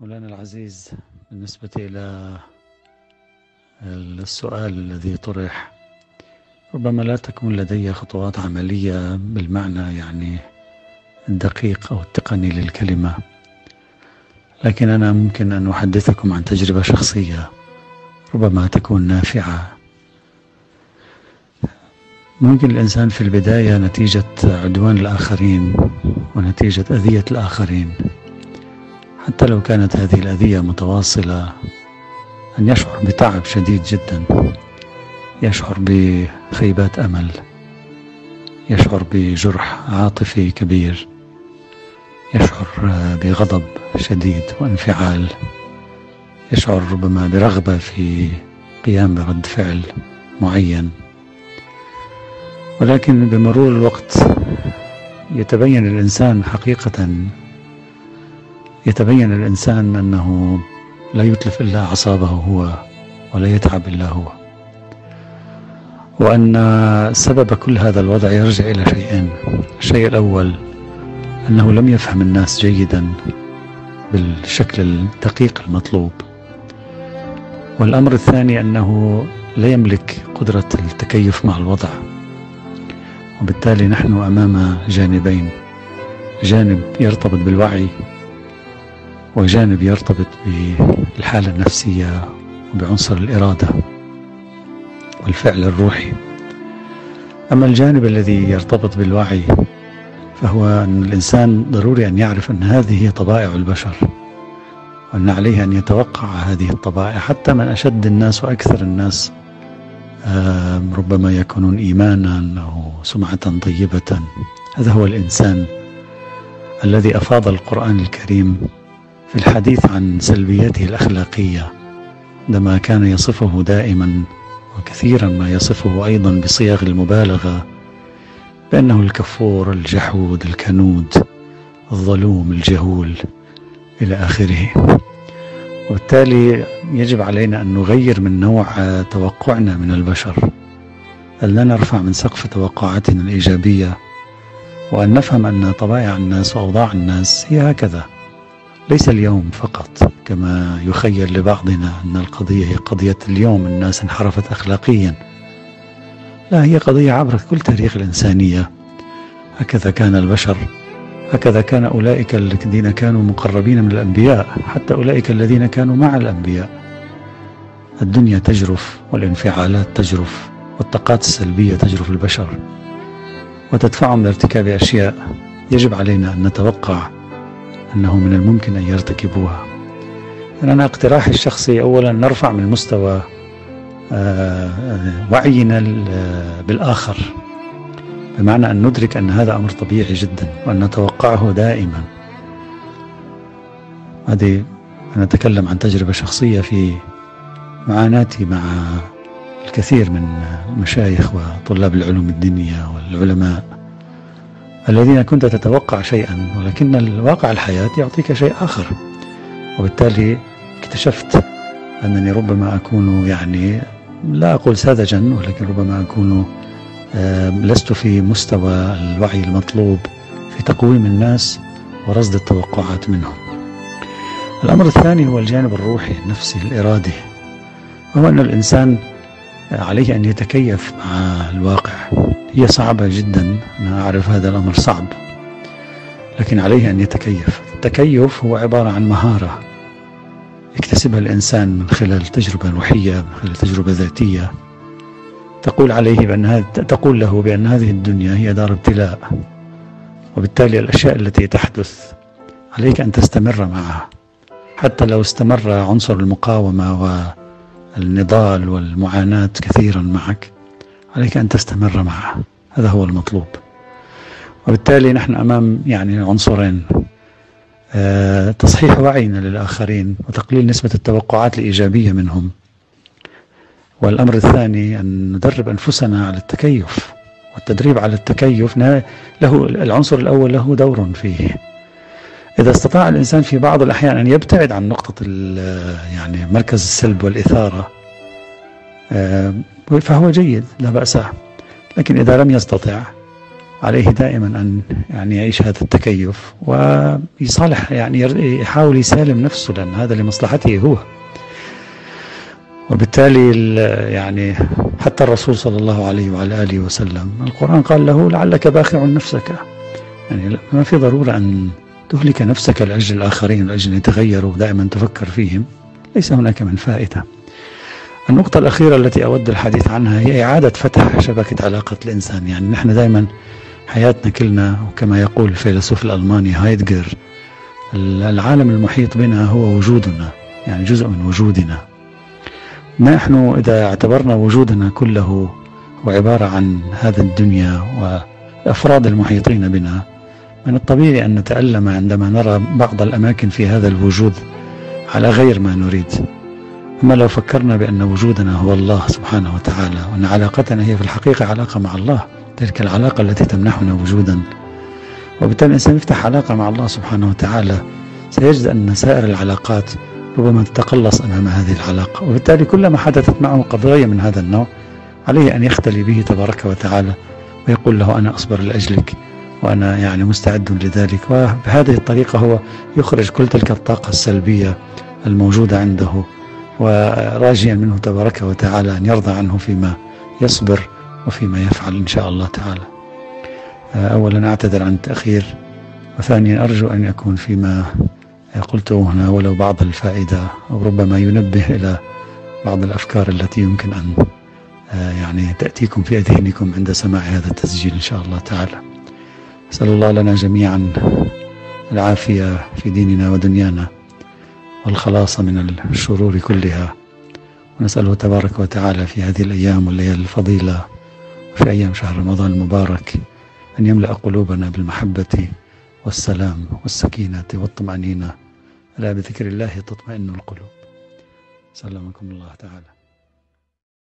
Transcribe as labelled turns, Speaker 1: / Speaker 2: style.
Speaker 1: مولانا العزيز بالنسبة إلى السؤال الذي طرح ربما لا تكون لدي خطوات عملية بالمعنى يعني الدقيق أو التقني للكلمة لكن أنا ممكن أن أحدثكم عن تجربة شخصية ربما تكون نافعة. ممكن الإنسان في البداية نتيجة عدوان الآخرين ونتيجة أذية الآخرين. حتى لو كانت هذه الأذية متواصلة أن يشعر بتعب شديد جدا. يشعر بخيبات أمل. يشعر بجرح عاطفي كبير. يشعر بغضب شديد وانفعال. يشعر ربما برغبة في قيام برد فعل معين. ولكن بمرور الوقت يتبين الإنسان حقيقة يتبين الإنسان أنه لا يتلف إلا أعصابه هو ولا يتعب إلا هو. وأن سبب كل هذا الوضع يرجع إلى شيئين. الشيء الأول أنه لم يفهم الناس جيدا بالشكل الدقيق المطلوب. والأمر الثاني أنه لا يملك قدرة التكيف مع الوضع. وبالتالي نحن أمام جانبين. جانب يرتبط بالوعي وجانب يرتبط بالحالة النفسية وبعنصر الإرادة والفعل الروحي. أما الجانب الذي يرتبط بالوعي فهو أن الإنسان ضروري أن يعرف أن هذه هي طبائع البشر وأن عليه أن يتوقع هذه الطبائع. حتى من أشد الناس وأكثر الناس ربما يكونون إيمانا أو سمعة طيبة. هذا هو الإنسان الذي أفاض القرآن الكريم الحديث عن سلبياته الأخلاقية عندما كان يصفه دائما وكثيرا ما يصفه أيضا بصيغ المبالغة بأنه الكفور الجحود الكنود الظلوم الجهول إلى آخره. وبالتالي يجب علينا أن نغير من نوع توقعنا من البشر أن لا نرفع من سقف توقعاتنا الإيجابية وأن نفهم أن طبائع الناس وأوضاع الناس هي هكذا. ليس اليوم فقط كما يخيل لبعضنا أن القضية هي قضية اليوم الناس انحرفت أخلاقيا. لا هي قضية عبر كل تاريخ الإنسانية. هكذا كان البشر هكذا كان أولئك الذين كانوا مقربين من الأنبياء حتى أولئك الذين كانوا مع الأنبياء. الدنيا تجرف والانفعالات تجرف والطاقات السلبية تجرف البشر وتدفعهم لارتكاب أشياء يجب علينا أن نتوقع. أنه من الممكن أن يرتكبوها. أنا اقتراحي الشخصي أولا نرفع من مستوى وعينا بالآخر. بمعنى أن ندرك أن هذا أمر طبيعي جدا وأن نتوقعه دائما. هذه أنا أتكلم عن تجربة شخصية في معاناتي مع الكثير من المشايخ وطلاب العلوم الدينية والعلماء. الذين كنت تتوقع شيئا ولكن الواقع الحياة يعطيك شيء آخر. وبالتالي اكتشفت أنني ربما أكون يعني لا أقول ساذجا ولكن ربما أكون لست في مستوى الوعي المطلوب في تقويم الناس ورصد التوقعات منهم. الأمر الثاني هو الجانب الروحي النفسي الإرادي. وهو أن الإنسان عليه أن يتكيف مع الواقع. هي صعبة جدا. أنا أعرف هذا الأمر صعب لكن عليه أن يتكيف. التكيف هو عبارة عن مهارة يكتسبها الإنسان من خلال تجربة روحية من خلال تجربة ذاتية. تقول عليه بأن هذه تقول له بأن هذه الدنيا هي دار ابتلاء وبالتالي الأشياء التي تحدث عليك أن تستمر معها. حتى لو استمر عنصر المقاومة والنضال والمعاناة كثيرا معك عليك أن تستمر معها هذا هو المطلوب. وبالتالي نحن أمام يعني عنصرين أه تصحيح وعينا للآخرين وتقليل نسبة التوقعات الإيجابية منهم. والأمر الثاني أن ندرب أنفسنا على التكيف والتدريب على التكيف. له العنصر الأول له دور فيه. إذا استطاع الإنسان في بعض الأحيان أن يبتعد عن نقطة يعني مركز السلب والإثارة فهو جيد لا بأس. لكن إذا لم يستطع عليه دائما أن يعني يعيش هذا التكيف ويصالح يعني يحاول يسالم نفسه لأن هذا لمصلحته هو. وبالتالي يعني حتى الرسول صلى الله عليه وعلى آله وسلم القرآن قال له لعلك باخع نفسك. يعني ما في ضرورة أن تهلك نفسك لأجل الآخرين لأجل أن يتغيروا دائما تفكر فيهم. ليس هناك من فائدة. النقطة الأخيرة التي أود الحديث عنها هي إعادة فتح شبكة علاقة الإنسان. يعني نحن دائما حياتنا كلنا وكما يقول الفيلسوف الألماني هايدجر العالم المحيط بنا هو وجودنا يعني جزء من وجودنا. نحن إذا اعتبرنا وجودنا كله هو عبارة عن هذا الدنيا والأفراد المحيطين بنا من الطبيعي أن نتألم عندما نرى بعض الأماكن في هذا الوجود على غير ما نريد. أما لو فكرنا بأن وجودنا هو الله سبحانه وتعالى وأن علاقتنا هي في الحقيقة علاقة مع الله تلك العلاقة التي تمنحنا وجودا. وبالتالي الإنسان يفتح علاقة مع الله سبحانه وتعالى سيجد أن سائر العلاقات ربما تتقلص أمام هذه العلاقة. وبالتالي كلما حدثت معه قضايا من هذا النوع عليه أن يختلي به تبارك وتعالى ويقول له أنا أصبر لأجلك وأنا يعني مستعد لذلك. وبهذه الطريقة هو يخرج كل تلك الطاقة السلبية الموجودة عنده. وراجيا منه تبارك وتعالى أن يرضى عنه فيما يصبر وفيما يفعل إن شاء الله تعالى. أولا أعتذر عن التأخير وثانيا أرجو أن يكون فيما قلته هنا ولو بعض الفائدة أو ربما ينبه إلى بعض الأفكار التي يمكن أن يعني تأتيكم في ذهنكم عند سماع هذا التسجيل إن شاء الله تعالى. أسأل الله لنا جميعا العافية في ديننا ودنيانا. والخلاص من الشرور كلها. ونسأله تبارك وتعالى في هذه الأيام والليالي الفضيلة وفي أيام شهر رمضان المبارك أن يملأ قلوبنا بالمحبة والسلام والسكينة والطمأنينة. ألا بذكر الله تطمئن القلوب. سلمكم الله تعالى.